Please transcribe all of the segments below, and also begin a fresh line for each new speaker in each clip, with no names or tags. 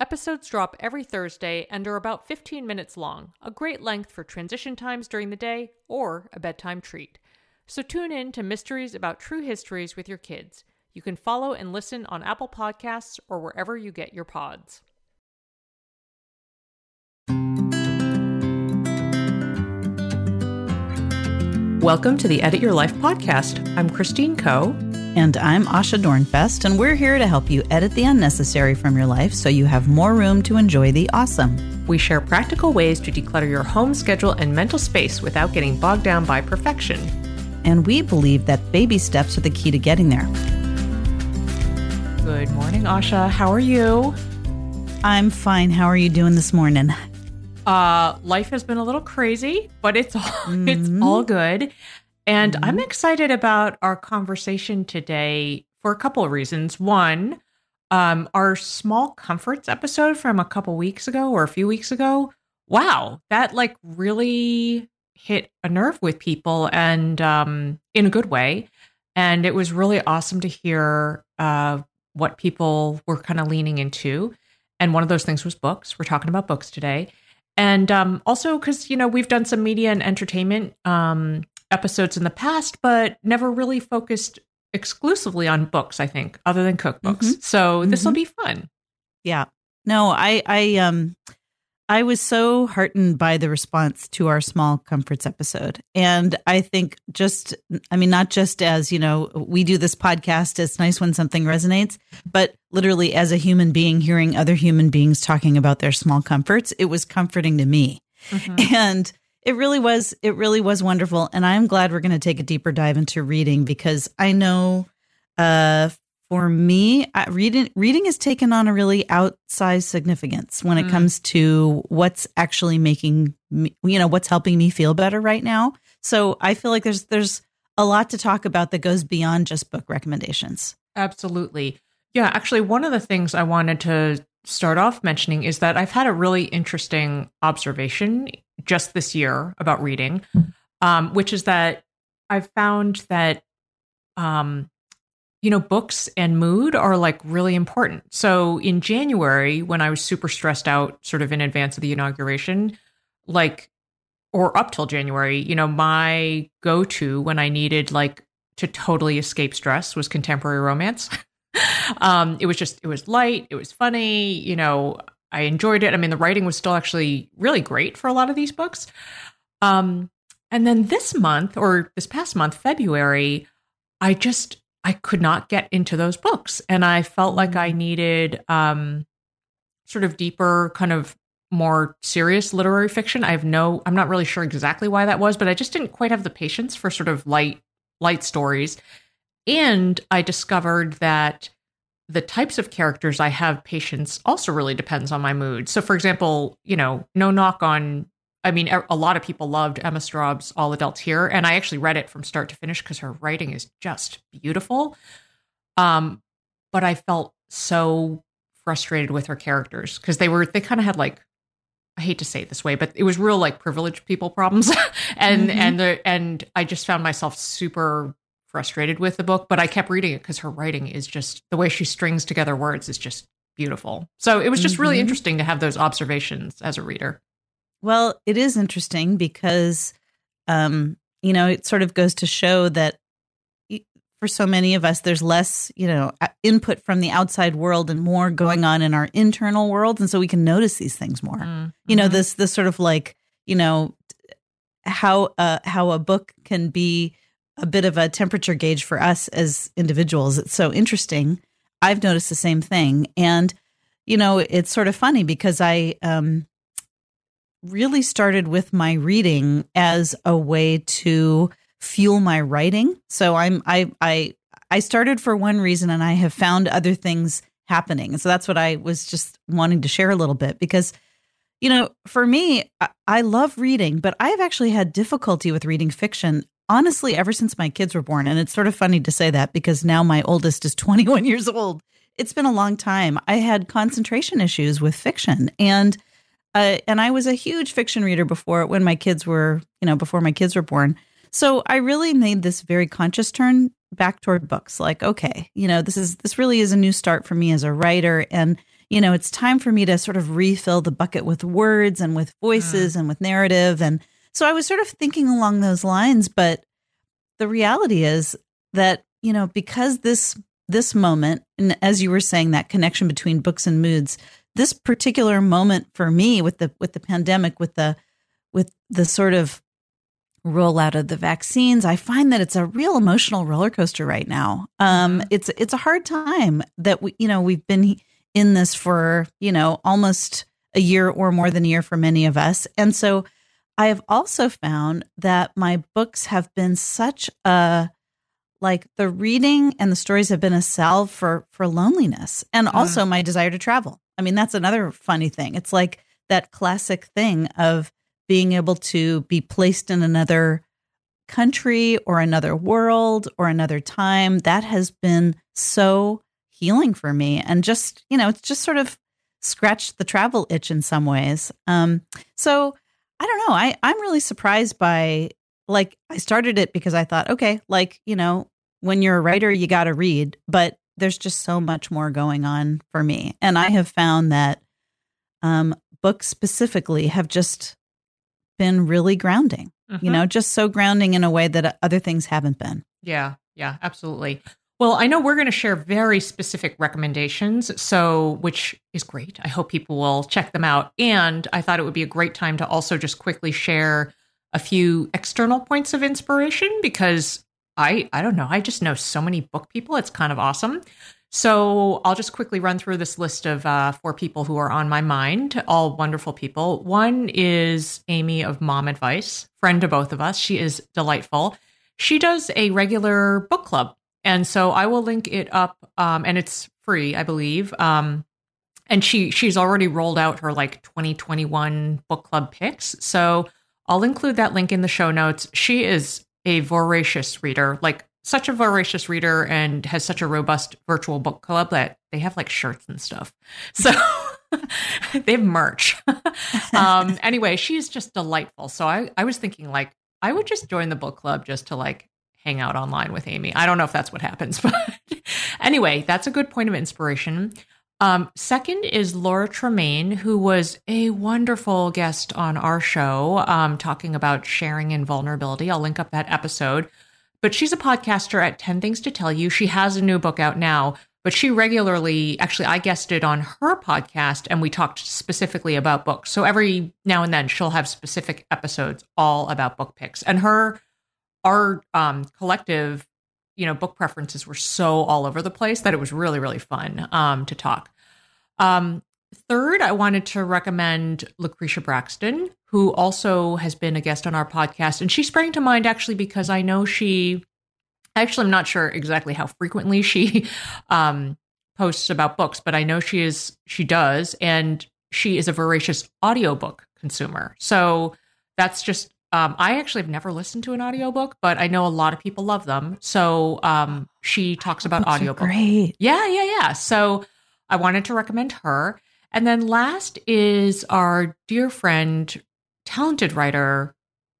Episodes drop every Thursday and are about 15 minutes long, a great length for transition times during the day or a bedtime treat. So tune in to Mysteries About True Histories with your kids. You can follow and listen on Apple Podcasts or wherever you get your pods. Welcome to the Edit Your Life podcast. I'm Christine Koh.
And I'm Asha Dornfest, and we're here to help you edit the unnecessary from your life so you have more room to enjoy the awesome.
We share practical ways to declutter your home schedule and mental space without getting bogged down by perfection.
And we believe that baby steps are the key to getting there.
Good morning, Asha. How are you?
I'm fine. How are you doing this morning?
Uh, life has been a little crazy, but it's all mm-hmm. it's all good. And mm-hmm. I'm excited about our conversation today for a couple of reasons. One, um, our small comforts episode from a couple weeks ago or a few weeks ago. Wow, that like really hit a nerve with people and um, in a good way. And it was really awesome to hear uh, what people were kind of leaning into. And one of those things was books. We're talking about books today. And um, also because, you know, we've done some media and entertainment um, episodes in the past, but never really focused exclusively on books, I think, other than cookbooks. Mm-hmm. So this will mm-hmm. be fun.
Yeah. No, I I um I was so heartened by the response to our small comforts episode. And I think just I mean not just as, you know, we do this podcast, it's nice when something resonates, but literally as a human being hearing other human beings talking about their small comforts, it was comforting to me. Mm-hmm. And it really was. It really was wonderful, and I'm glad we're going to take a deeper dive into reading because I know, uh, for me, reading reading has taken on a really outsized significance when it mm. comes to what's actually making me, you know, what's helping me feel better right now. So I feel like there's there's a lot to talk about that goes beyond just book recommendations.
Absolutely. Yeah, actually, one of the things I wanted to start off mentioning is that I've had a really interesting observation just this year about reading, um, which is that I've found that, um, you know, books and mood are like really important. So in January, when I was super stressed out, sort of in advance of the inauguration, like, or up till January, you know, my go to when I needed like to totally escape stress was contemporary romance. um, it was just, it was light, it was funny, you know, I enjoyed it. I mean, the writing was still actually really great for a lot of these books. Um, and then this month, or this past month, February, I just I could not get into those books, and I felt like I needed um, sort of deeper, kind of more serious literary fiction. I have no, I'm not really sure exactly why that was, but I just didn't quite have the patience for sort of light, light stories. And I discovered that the types of characters I have patience also really depends on my mood. So, for example, you know, no knock on, I mean, a lot of people loved Emma Straub's All Adults Here, and I actually read it from start to finish because her writing is just beautiful. Um, but I felt so frustrated with her characters because they were, they kind of had like, I hate to say it this way, but it was real like privileged people problems, and mm-hmm. and the and I just found myself super frustrated with the book, but I kept reading it because her writing is just the way she strings together words is just beautiful. So it was just mm-hmm. really interesting to have those observations as a reader.
Well, it is interesting because, um, you know, it sort of goes to show that for so many of us, there's less, you know, input from the outside world and more going on in our internal world, and so we can notice these things more. Mm-hmm. You know, this this sort of like, you know, how uh, how a book can be a bit of a temperature gauge for us as individuals. It's so interesting. I've noticed the same thing. And, you know, it's sort of funny because I um, really started with my reading as a way to fuel my writing. So I'm I I I started for one reason and I have found other things happening. So that's what I was just wanting to share a little bit because you know, for me, I, I love reading, but I've actually had difficulty with reading fiction honestly ever since my kids were born. And it's sort of funny to say that because now my oldest is 21 years old. It's been a long time. I had concentration issues with fiction and uh, and I was a huge fiction reader before when my kids were, you know, before my kids were born. So I really made this very conscious turn back toward books. Like, okay, you know, this is this really is a new start for me as a writer, and you know, it's time for me to sort of refill the bucket with words and with voices mm. and with narrative. And so I was sort of thinking along those lines, but the reality is that you know because this this moment, and as you were saying, that connection between books and moods this particular moment for me with the with the pandemic with the with the sort of rollout of the vaccines i find that it's a real emotional roller coaster right now um mm-hmm. it's it's a hard time that we you know we've been in this for you know almost a year or more than a year for many of us and so i have also found that my books have been such a like the reading and the stories have been a salve for for loneliness and mm. also my desire to travel I mean, that's another funny thing. It's like that classic thing of being able to be placed in another country or another world or another time. That has been so healing for me. And just, you know, it's just sort of scratched the travel itch in some ways. Um, so I don't know. I, I'm really surprised by like I started it because I thought, okay, like, you know, when you're a writer, you got to read. But there's just so much more going on for me. And I have found that um, books specifically have just been really grounding, mm-hmm. you know, just so grounding in a way that other things haven't been.
Yeah, yeah, absolutely. Well, I know we're going to share very specific recommendations, so which is great. I hope people will check them out. And I thought it would be a great time to also just quickly share a few external points of inspiration because I I don't know. I just know so many book people. It's kind of awesome. So I'll just quickly run through this list of uh, four people who are on my mind, all wonderful people. One is Amy of Mom Advice, friend to both of us. She is delightful. She does a regular book club. And so I will link it up, um, and it's free, I believe. Um, and she she's already rolled out her like 2021 book club picks. So I'll include that link in the show notes. She is a voracious reader, like such a voracious reader and has such a robust virtual book club that they have like shirts and stuff. So they have merch. um, anyway, she's just delightful. So I, I was thinking like I would just join the book club just to like hang out online with Amy. I don't know if that's what happens, but anyway, that's a good point of inspiration. Um, second is Laura Tremaine, who was a wonderful guest on our show, um, talking about sharing and vulnerability. I'll link up that episode. But she's a podcaster at 10 Things to Tell You. She has a new book out now, but she regularly, actually, I guested on her podcast and we talked specifically about books. So every now and then she'll have specific episodes all about book picks. And her, our um, collective you know, book preferences were so all over the place that it was really, really fun um, to talk. Um, third, I wanted to recommend Lucretia Braxton, who also has been a guest on our podcast. And she sprang to mind actually because I know she, actually, I'm not sure exactly how frequently she um, posts about books, but I know she is, she does. And she is a voracious audiobook consumer. So that's just um, I actually have never listened to an audiobook, but I know a lot of people love them. So um, she talks about audiobooks.
Great.
Yeah, yeah, yeah. So I wanted to recommend her. And then last is our dear friend, talented writer,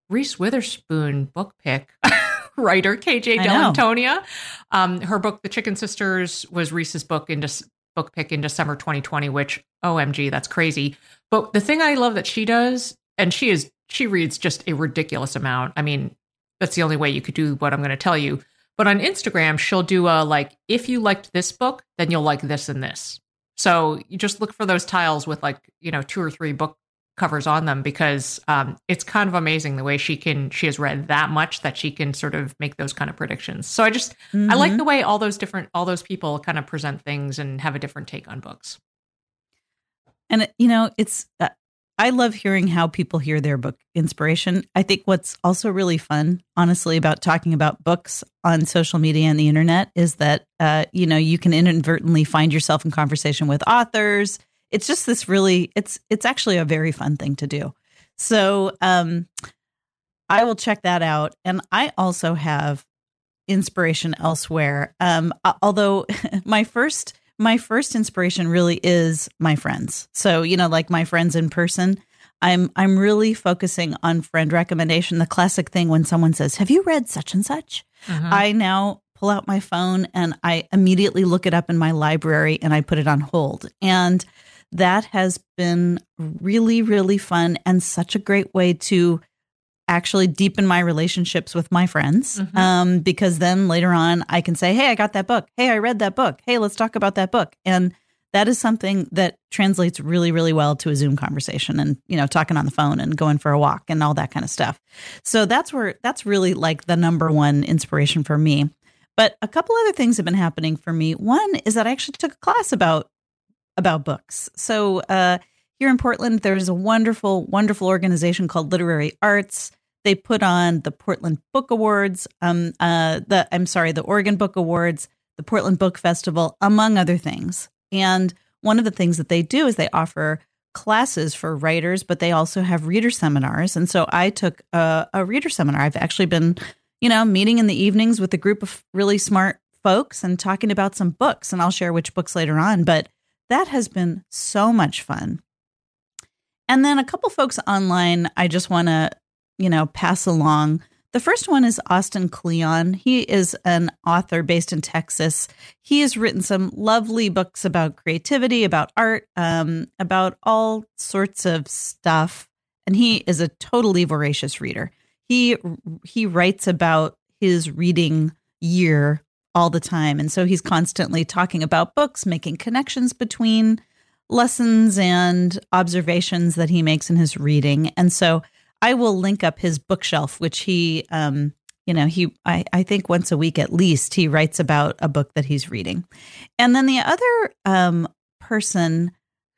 Reese Witherspoon book pick. writer KJ Dell'Antonia. Um, her book, The Chicken Sisters, was Reese's book in book pick in December 2020, which OMG, that's crazy. But the thing I love that she does, and she is she reads just a ridiculous amount. I mean, that's the only way you could do what I'm going to tell you. But on Instagram, she'll do a like, if you liked this book, then you'll like this and this. So you just look for those tiles with like, you know, two or three book covers on them because um, it's kind of amazing the way she can she has read that much that she can sort of make those kind of predictions. So I just mm-hmm. I like mm-hmm. the way all those different all those people kind of present things and have a different take on books.
And you know, it's uh, I love hearing how people hear their book inspiration. I think what's also really fun, honestly, about talking about books on social media and the internet is that uh, you know you can inadvertently find yourself in conversation with authors it's just this really it's it's actually a very fun thing to do. So um I will check that out and I also have inspiration elsewhere. Um although my first my first inspiration really is my friends. So, you know, like my friends in person. I'm I'm really focusing on friend recommendation. The classic thing when someone says, "Have you read such and such?" Uh-huh. I now pull out my phone and I immediately look it up in my library and I put it on hold. And that has been really, really fun and such a great way to actually deepen my relationships with my friends. Mm-hmm. Um, because then later on, I can say, Hey, I got that book. Hey, I read that book. Hey, let's talk about that book. And that is something that translates really, really well to a Zoom conversation and, you know, talking on the phone and going for a walk and all that kind of stuff. So that's where that's really like the number one inspiration for me. But a couple other things have been happening for me. One is that I actually took a class about about books. So uh, here in Portland, there's a wonderful, wonderful organization called Literary Arts. They put on the Portland Book Awards, um, uh, the I'm sorry, the Oregon Book Awards, the Portland Book Festival, among other things. And one of the things that they do is they offer classes for writers, but they also have reader seminars. And so I took a, a reader seminar. I've actually been, you know, meeting in the evenings with a group of really smart folks and talking about some books. And I'll share which books later on. But that has been so much fun. And then a couple folks online I just want to, you know, pass along. The first one is Austin Kleon. He is an author based in Texas. He has written some lovely books about creativity, about art, um, about all sorts of stuff. And he is a totally voracious reader. He he writes about his reading year all the time. And so he's constantly talking about books, making connections between lessons and observations that he makes in his reading. And so I will link up his bookshelf, which he, um, you know, he, I, I think once a week at least, he writes about a book that he's reading. And then the other um, person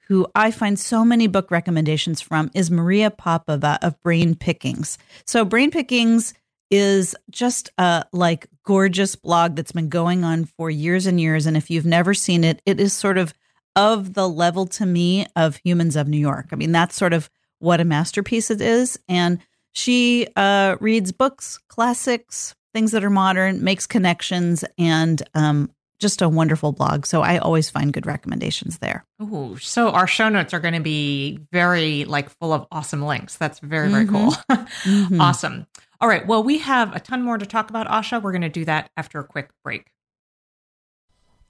who I find so many book recommendations from is Maria Popova of Brain Pickings. So, Brain Pickings is just a like gorgeous blog that's been going on for years and years. And if you've never seen it, it is sort of of the level to me of Humans of New York. I mean, that's sort of what a masterpiece it is. And she uh, reads books, classics, things that are modern, makes connections, and um, just a wonderful blog. So I always find good recommendations there.
Ooh, so our show notes are going to be very like full of awesome links. That's very very mm-hmm. cool. mm-hmm. Awesome. All right. Well, we have a ton more to talk about, Asha. We're going to do that after a quick break.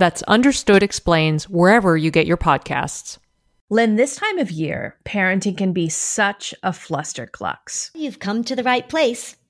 That's Understood Explains wherever you get your podcasts.
Lynn, this time of year, parenting can be such a flusterclux.
You've come to the right place.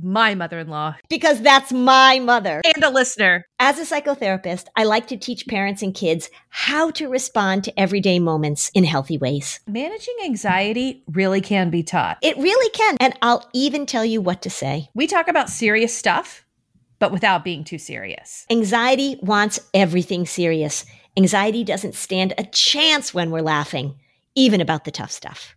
my mother in law.
Because that's my mother.
And a listener.
As a psychotherapist, I like to teach parents and kids how to respond to everyday moments in healthy ways.
Managing anxiety really can be taught.
It really can. And I'll even tell you what to say.
We talk about serious stuff, but without being too serious.
Anxiety wants everything serious. Anxiety doesn't stand a chance when we're laughing, even about the tough stuff.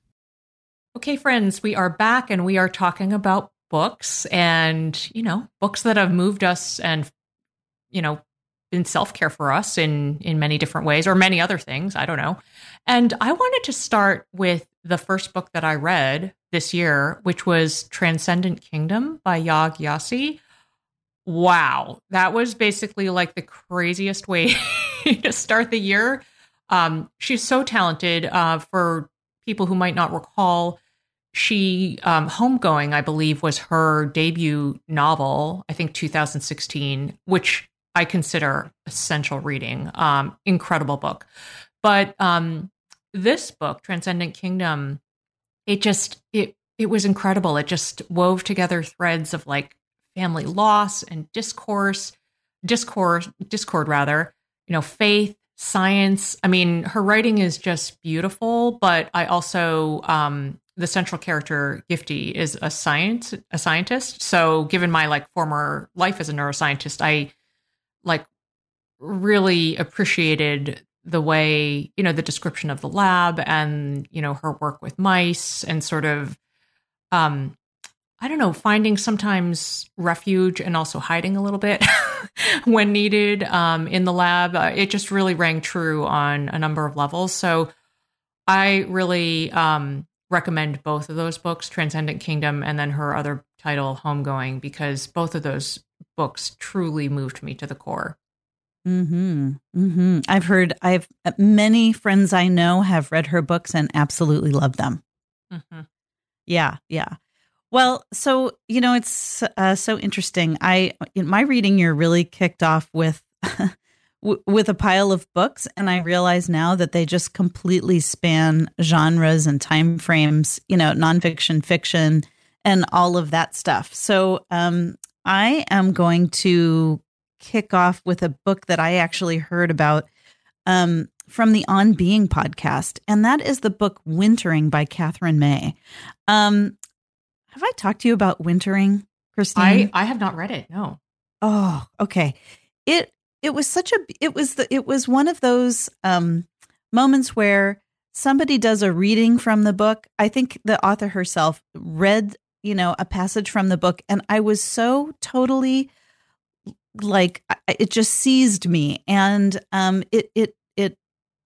Okay, friends, we are back and we are talking about books and, you know, books that have moved us and, you know, been self-care for us in in many different ways or many other things, I don't know. And I wanted to start with the first book that I read this year, which was Transcendent Kingdom by Yaa Gyasi. Wow, that was basically like the craziest way to start the year. Um, she's so talented. Uh, for people who might not recall, she um, homegoing i believe was her debut novel i think 2016 which i consider essential reading um, incredible book. But um, this book transcendent kingdom it just it it was incredible. It just wove together threads of like family loss and discourse discourse discord rather you know faith science. I mean her writing is just beautiful but i also um the central character Gifty is a science a scientist. So given my like former life as a neuroscientist, I like really appreciated the way, you know, the description of the lab and, you know, her work with mice and sort of um I don't know, finding sometimes refuge and also hiding a little bit when needed um, in the lab. Uh, it just really rang true on a number of levels. So I really um, recommend both of those books, Transcendent Kingdom and then her other title, Homegoing, because both of those books truly moved me to the core.
Hmm. Hmm. I've heard. I've many friends I know have read her books and absolutely love them. Mm-hmm. Yeah. Yeah. Well, so you know, it's uh, so interesting. I in my reading year really kicked off with w- with a pile of books, and I realize now that they just completely span genres and time frames. You know, nonfiction, fiction, and all of that stuff. So, um, I am going to kick off with a book that I actually heard about um, from the On Being podcast, and that is the book Wintering by Katherine May. Um, have I talked to you about Wintering, Christine?
I, I have not read it. No.
Oh, okay. It it was such a it was the it was one of those um moments where somebody does a reading from the book. I think the author herself read you know a passage from the book and i was so totally like it just seized me. And um it it it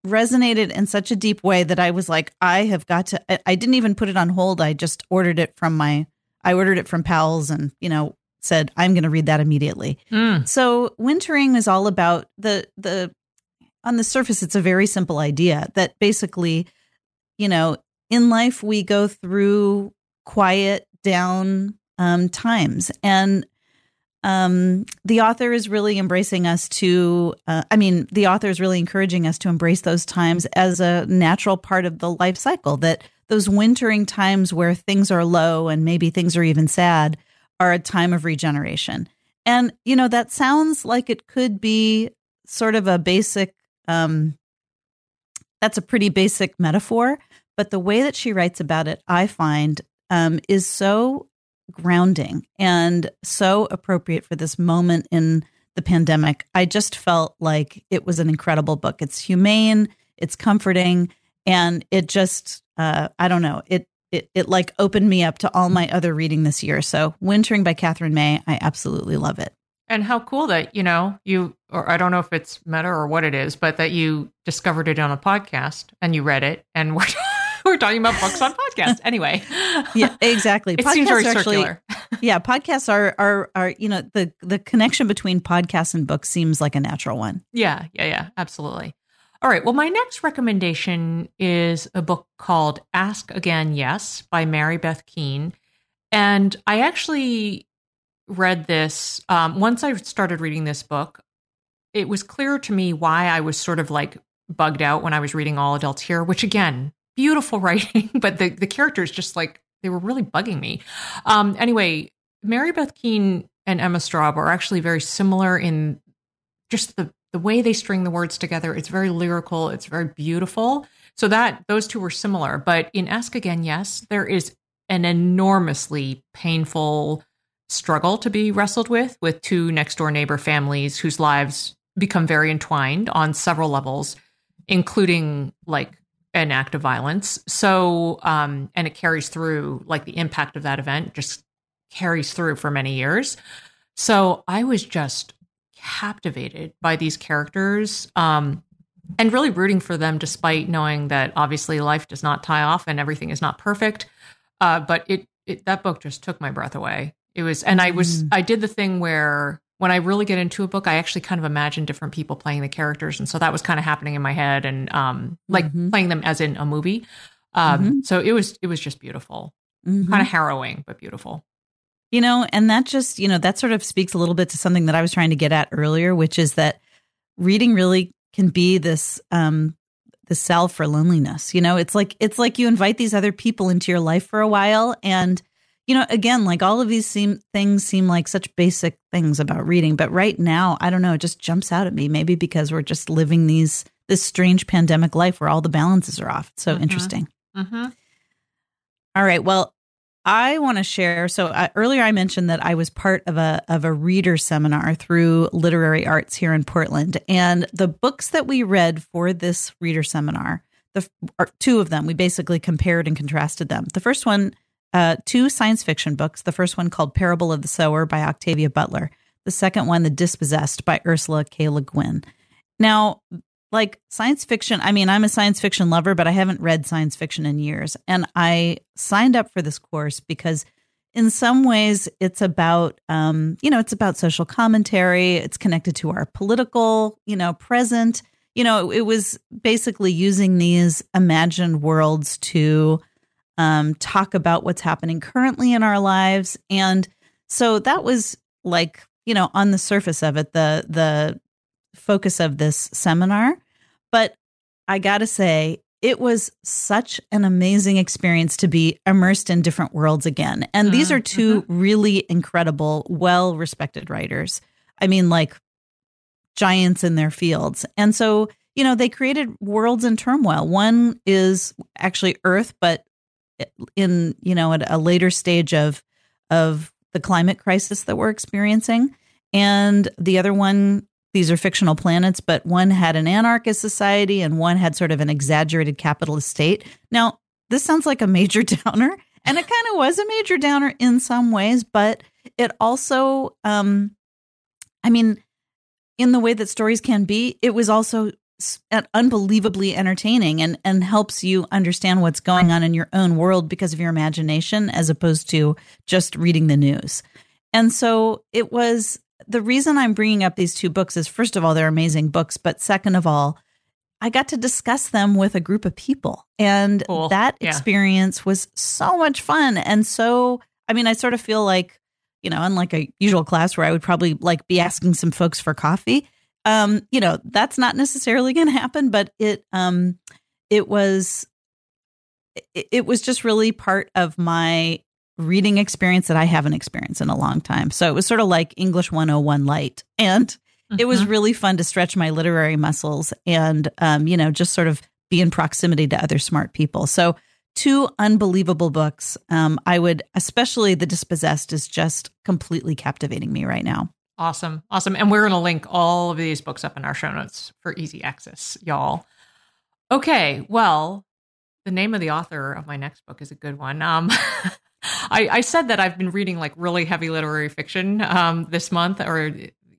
resonated in such a deep way that i was like i have got to i didn't even put it on hold. I just ordered it from my i ordered it from Powell's and you know said, I'm going to read that immediately. Mm. So wintering is all about the, the, on the surface, it's a very simple idea that basically, you know, in life, we go through quiet down um, times. And um, the author is really embracing us to, uh, I mean, the author is really encouraging us to embrace those times as a natural part of the life cycle, that those wintering times where things are low and maybe things are even sad are a time of regeneration. And, you know, that sounds like it could be sort of a basic, um, that's a pretty basic metaphor. But the way that she writes about it, I find, um, is so grounding and so appropriate for this moment in the pandemic. I just felt like it was an incredible book. It's humane, it's comforting, and it just, uh, I don't know, it it, it like opened me up to all my other reading this year. So Wintering by Katherine May, I absolutely love it.
And how cool that, you know, you, or I don't know if it's meta or what it is, but that you discovered it on a podcast and you read it and we're, we're talking about books on podcasts. Anyway.
Yeah, exactly.
it podcasts seems very actually, circular.
yeah. Podcasts are, are, are, you know, the, the connection between podcasts and books seems like a natural one.
Yeah. Yeah. Yeah. Absolutely. All right. Well, my next recommendation is a book called Ask Again Yes by Mary Beth Keane. And I actually read this um, once I started reading this book. It was clear to me why I was sort of like bugged out when I was reading All Adults Here, which again, beautiful writing, but the, the characters just like they were really bugging me. Um, anyway, Mary Beth Keane and Emma Straub are actually very similar in just the the way they string the words together it's very lyrical it's very beautiful. So that those two were similar but in ask again yes there is an enormously painful struggle to be wrestled with with two next door neighbor families whose lives become very entwined on several levels including like an act of violence. So um and it carries through like the impact of that event just carries through for many years. So i was just captivated by these characters um, and really rooting for them despite knowing that obviously life does not tie off and everything is not perfect uh, but it, it, that book just took my breath away it was and i was mm. i did the thing where when i really get into a book i actually kind of imagine different people playing the characters and so that was kind of happening in my head and um, like mm-hmm. playing them as in a movie um, mm-hmm. so it was it was just beautiful mm-hmm. kind of harrowing but beautiful
you know, and that just, you know, that sort of speaks a little bit to something that I was trying to get at earlier, which is that reading really can be this um the salve for loneliness. You know, it's like it's like you invite these other people into your life for a while and you know, again, like all of these seem things seem like such basic things about reading, but right now, I don't know, it just jumps out at me. Maybe because we're just living these this strange pandemic life where all the balances are off. It's so mm-hmm. interesting. Mm-hmm. All right. Well, I want to share. So uh, earlier, I mentioned that I was part of a of a reader seminar through Literary Arts here in Portland, and the books that we read for this reader seminar, the two of them, we basically compared and contrasted them. The first one, uh, two science fiction books. The first one called Parable of the Sower by Octavia Butler. The second one, The Dispossessed by Ursula K. Le Guin. Now, like science fiction. I mean, I'm a science fiction lover, but I haven't read science fiction in years. And I signed up for this course because in some ways it's about um, you know, it's about social commentary, it's connected to our political, you know, present. You know, it was basically using these imagined worlds to um, talk about what's happening currently in our lives. And so that was like, you know, on the surface of it, the the focus of this seminar. But I got to say, it was such an amazing experience to be immersed in different worlds again. And these mm, are 2 mm-hmm. really incredible, well respected writers. I mean, like giants in their fields. And so, you know, they created worlds in turmoil. One is actually Earth, but in, you know, at a later stage of of the climate crisis that we're experiencing. And the other one these are fictional planets, but one had an anarchist society and one had sort of an exaggerated capitalist state. Now, this sounds like a major downer, and it kind of was a major downer in some ways, but it also, um, I mean, in the way that stories can be, it was also unbelievably entertaining and and helps you understand what's going on in your own world because of your imagination as opposed to just reading the news. And so it was the reason I'm bringing up these two books is first of all, they're amazing books, but second of all, I got to discuss them with a group of people. And cool. that yeah. experience was so much fun. And so, I mean, I sort of feel like, you know, unlike a usual class where I would probably like be asking some folks for coffee, um, you know, that's not necessarily going to happen, but it, um, it was, it, it was just really part of my reading experience that I haven't experienced in a long time. So it was sort of like English 101 light. And mm-hmm. it was mm-hmm. really fun to stretch my literary muscles and, um, you know, just sort of be in proximity to other smart people. So, two unbelievable books. Um, I would, especially The Dispossessed, is just completely captivating me right now.
Awesome. Awesome. And we're going to link all of these books up in our show notes for easy access, y'all. Okay. Well, the name of the author of my next book is a good one. Um, I, I, said that I've been reading like really heavy literary fiction um, this month or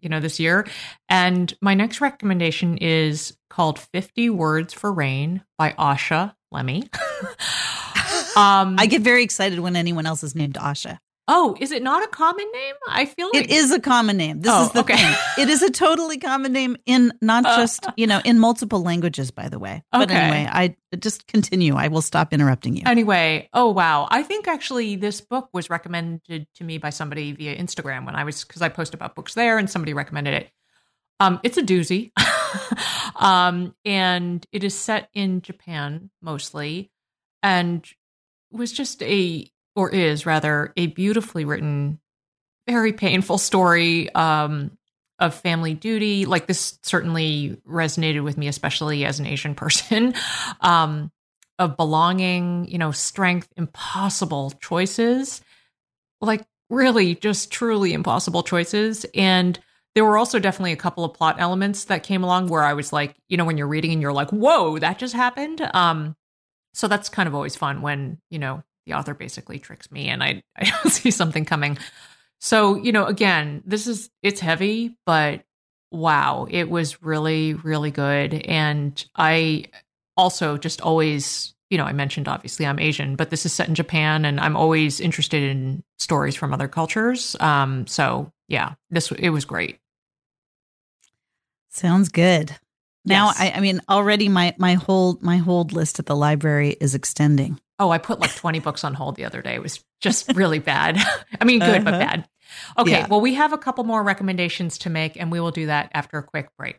you know this year, and my next recommendation is called Fifty Words for Rain by Asha Lemmie.
um, I get very excited when anyone else is named Asha.
Oh, is it not a common name? I feel like
it is a common name. This oh, is the okay. thing. It is a totally common name in not uh, just, you know, in multiple languages, by the way. But okay. anyway, I just continue. I will stop interrupting you.
Anyway, oh wow. I think actually this book was recommended to me by somebody via Instagram when I was because I post about books there and somebody recommended it. Um, it's a doozy. um, and it is set in Japan mostly and was just a or is rather a beautifully written, very painful story um, of family duty. Like this certainly resonated with me, especially as an Asian person. um, of belonging, you know, strength, impossible choices, like really just truly impossible choices. And there were also definitely a couple of plot elements that came along where I was like, you know, when you're reading and you're like, whoa, that just happened. Um, so that's kind of always fun when, you know, the author basically tricks me and I, I don't see something coming. So, you know, again, this is, it's heavy, but wow, it was really, really good. And I also just always, you know, I mentioned obviously I'm Asian, but this is set in Japan and I'm always interested in stories from other cultures. Um, so yeah, this, it was great.
Sounds good. Now, yes. I, I mean, already my my whole my whole list at the library is extending.
Oh, I put like 20 books on hold the other day. It was just really bad. I mean, good, uh-huh. but bad. Okay. Yeah. Well, we have a couple more recommendations to make, and we will do that after a quick break.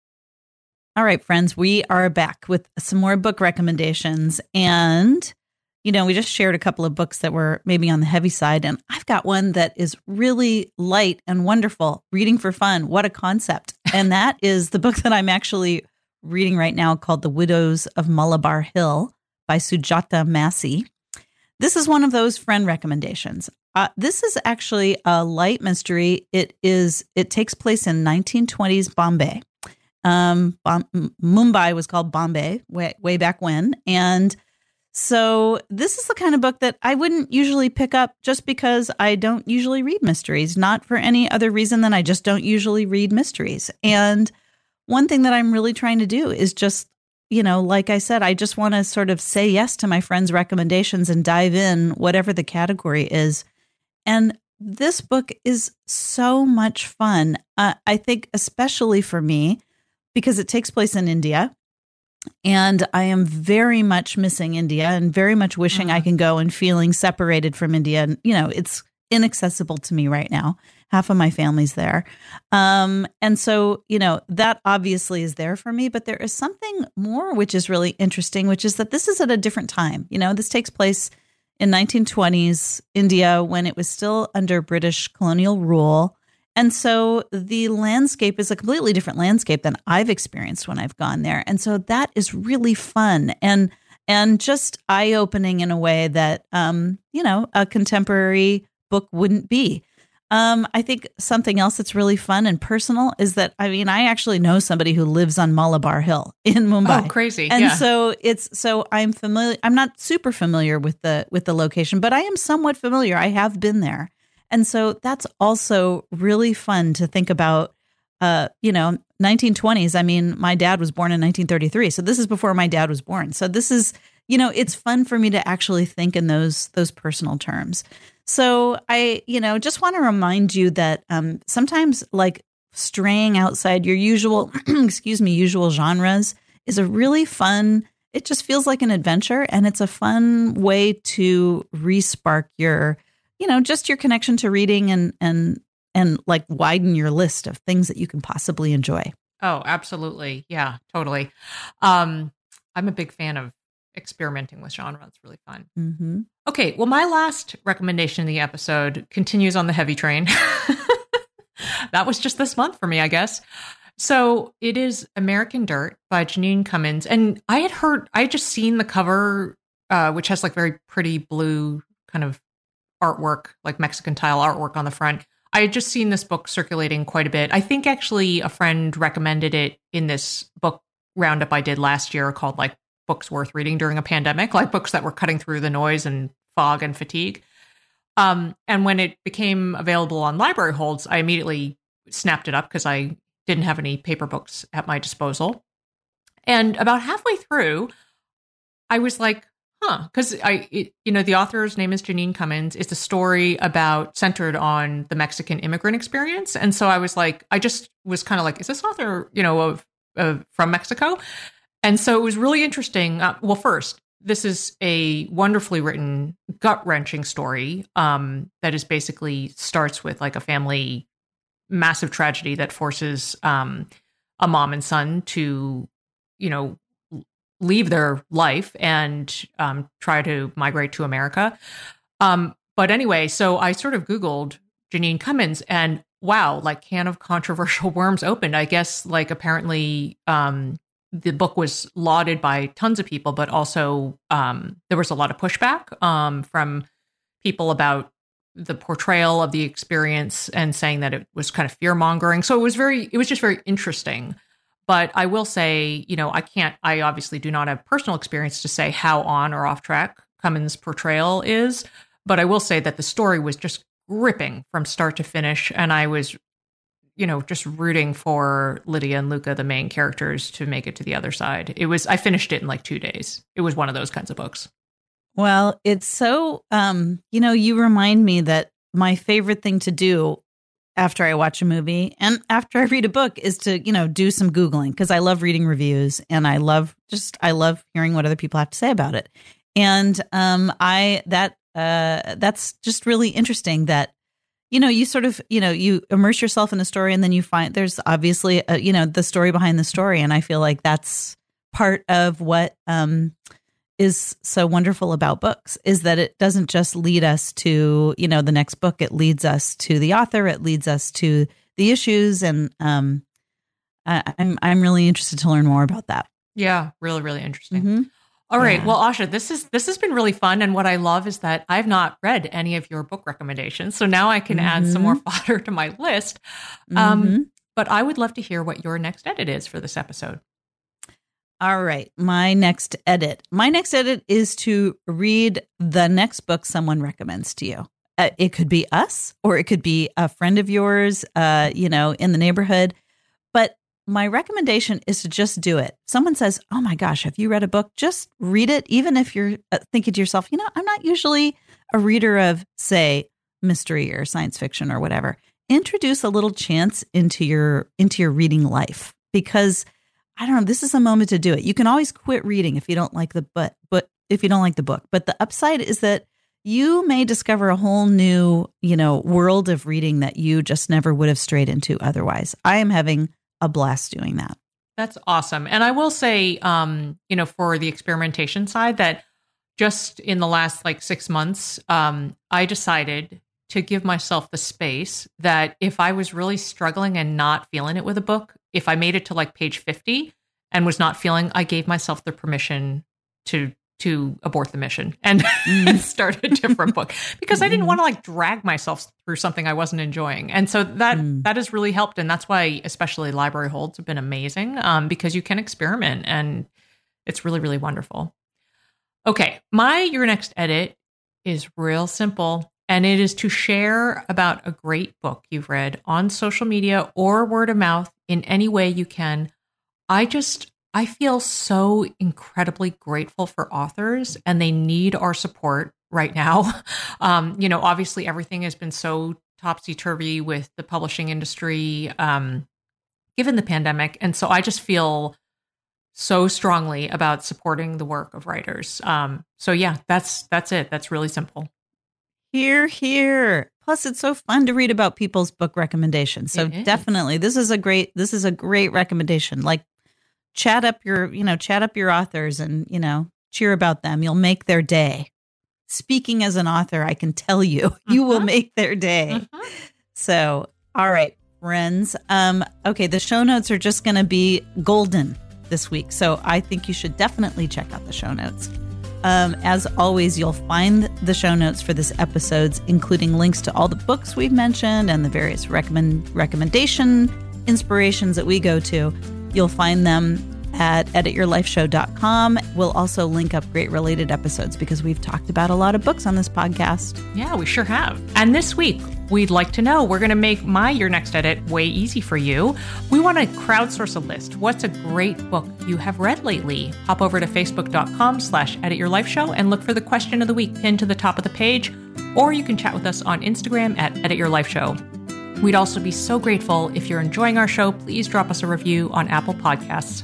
All right, friends, we are back with some more book recommendations. And, you know, we just shared a couple of books that were maybe on the heavy side. And I've got one that is really light and wonderful reading for fun. What a concept. And that is the book that I'm actually reading right now called The Widows of Malabar Hill by Sujata Massey. This is one of those friend recommendations. Uh, this is actually a light mystery. It is. It takes place in 1920s Bombay. Um, Mumbai was called Bombay way, way back when. And so this is the kind of book that I wouldn't usually pick up just because I don't usually read mysteries, not for any other reason than I just don't usually read mysteries. And one thing that I'm really trying to do is just, you know, like I said, I just want to sort of say yes to my friends' recommendations and dive in, whatever the category is. And this book is so much fun. Uh, I think, especially for me, because it takes place in India. and I am very much missing India and very much wishing I can go and feeling separated from India. And, you know, it's inaccessible to me right now. Half of my family's there. Um, and so, you know, that obviously is there for me, but there is something more which is really interesting, which is that this is at a different time. You know, this takes place in 1920s India when it was still under British colonial rule. And so the landscape is a completely different landscape than I've experienced when I've gone there. And so that is really fun and and just eye-opening in a way that um, you know, a contemporary book wouldn't be. Um, I think something else that's really fun and personal is that I mean I actually know somebody who lives on Malabar Hill in Mumbai.
Oh, crazy!
And
yeah.
so it's so I'm familiar. I'm not super familiar with the with the location, but I am somewhat familiar. I have been there, and so that's also really fun to think about. Uh, you know, 1920s. I mean, my dad was born in 1933, so this is before my dad was born. So this is, you know, it's fun for me to actually think in those those personal terms. So I, you know, just want to remind you that um, sometimes like straying outside your usual, excuse me, usual genres is a really fun. It just feels like an adventure, and it's a fun way to respark your, you know, just your connection to reading and and and like widen your list of things that you can possibly enjoy.
Oh, absolutely. Yeah, totally. Um, I'm a big fan of experimenting with genre. It's really fun.
Mm-hmm.
Okay, well, my last recommendation in the episode continues on the heavy train. that was just this month for me, I guess. So it is American Dirt by Jeanine Cummins. And I had heard, I had just seen the cover, uh, which has like very pretty blue kind of artwork, like Mexican tile artwork on the front. I had just seen this book circulating quite a bit. I think actually a friend recommended it in this book roundup I did last year called like books worth reading during a pandemic, like books that were cutting through the noise and fog and fatigue. Um, and when it became available on library holds, I immediately snapped it up because I didn't have any paper books at my disposal. And about halfway through, I was like, huh, because I, it, you know, the author's name is Jeanine Cummins. It's a story about centered on the Mexican immigrant experience. And so I was like, I just was kind of like, is this author, you know, of, of from Mexico? And so it was really interesting. Uh, well, first, this is a wonderfully written, gut wrenching story um, that is basically starts with like a family massive tragedy that forces um, a mom and son to, you know, leave their life and um, try to migrate to America. Um, but anyway, so I sort of Googled Jeanine Cummins and wow, like can of controversial worms opened. I guess like apparently um, the book was lauded by tons of people, but also um, there was a lot of pushback um, from people about the portrayal of the experience and saying that it was kind of fear mongering. So it was very, it was just very interesting. But I will say, you know, I can't, I obviously do not have personal experience to say how on or off track Cummins' portrayal is. But I will say that the story was just gripping from start to finish. And I was you know, just rooting for Lydia and Luca, the main characters, to make it to the other side. It was I finished it in like two days. It was one of those kinds of books.
Well, it's so um, you know, you remind me that my favorite thing to do after I watch a movie and after I read a book is to, you know, do some Googling because I love reading reviews and I love just I love hearing what other people have to say about it. And um I that uh that's just really interesting that you know you sort of you know you immerse yourself in a story and then you find there's obviously a, you know the story behind the story and i feel like that's part of what um is so wonderful about books is that it doesn't just lead us to you know the next book it leads us to the author it leads us to the issues and um I, i'm i'm really interested to learn more about that
Yeah, really, really interesting.
Mhm.
All right.
Yeah.
Well, Asha, this is this has been really fun, and what I love is that I've not read any of your book recommendations, so now I can add some more fodder to my list. Um,
Mhm.
But I would love to hear what your next edit is for this episode.
All right. My next edit. My next edit is to read the next book someone recommends to you. Uh, it could be us or it could be a friend of yours, uh, you know, in the neighborhood. But my recommendation is to just do it. Someone says, Oh my gosh, have you read a book? Just read it, even if you're uh, thinking to yourself, you know, I'm not usually a reader of, say, mystery or science fiction or whatever. Introduce a little chance into your into your reading life because I don't know, this is a moment to do it. You can always quit reading if you don't like the but but if you don't like the book. But the upside is that you may discover a whole new, you know, world of reading that you just never would have strayed into otherwise. I am having a blast doing that.
That's awesome. And I will say, um, you know, for the experimentation side, that just in the last like six months, um, I decided to give myself the space that if I was really struggling and not feeling it with a book, if I made it to like page 50 and was not feeling, I gave myself the permission to to abort the mission and mm. start a different book because I didn't mm-hmm. want to like drag myself through something I wasn't enjoying. And so that mm. that has really helped. And that's why especially library holds have been amazing um, because you can experiment and it's really, really wonderful. Okay, my your next edit is real simple. And it is to share about a great book you've read on social media or word of mouth in any way you can. I just I feel so incredibly grateful for authors, and they need our support right now. Um, you know, obviously, everything has been so topsy turvy with the publishing industry, um, given the pandemic. And so I just feel so strongly about supporting the work of writers. Um, so yeah, that's that's it. That's really simple.
Here, here. Plus, it's so fun to read about people's book recommendations. So definitely, this is a great this is a great recommendation. Like chat up your, you know, chat up your authors and, you know, cheer about them. You'll make their day. Speaking as an author, I can tell you, uh-huh. you will uh-huh. make their day. Uh-huh. So, all right, friends. Um, okay, the show notes are just going to be golden this week. So I think you should definitely check out the show notes. Um, as always, you'll find the show notes for this episodes, including links to all the books we've mentioned and the various recommend recommendation inspirations that we go to. You'll find them at edityourlifeshow.com. We'll also link up great related episodes because we've talked about a lot of books on this podcast.
Yeah, we sure have. And this week, we'd like to know we're going to make my Your Next Edit way easy for you. We want to crowdsource a list. What's a great book you have read lately? Hop over to facebook.com slash edityourlifeshow and look for the question of the week pinned to the top of the page. Or you can chat with us on Instagram at edityourlifeshow. We'd also be so grateful if you're enjoying our show. Please drop us a review on Apple Podcasts.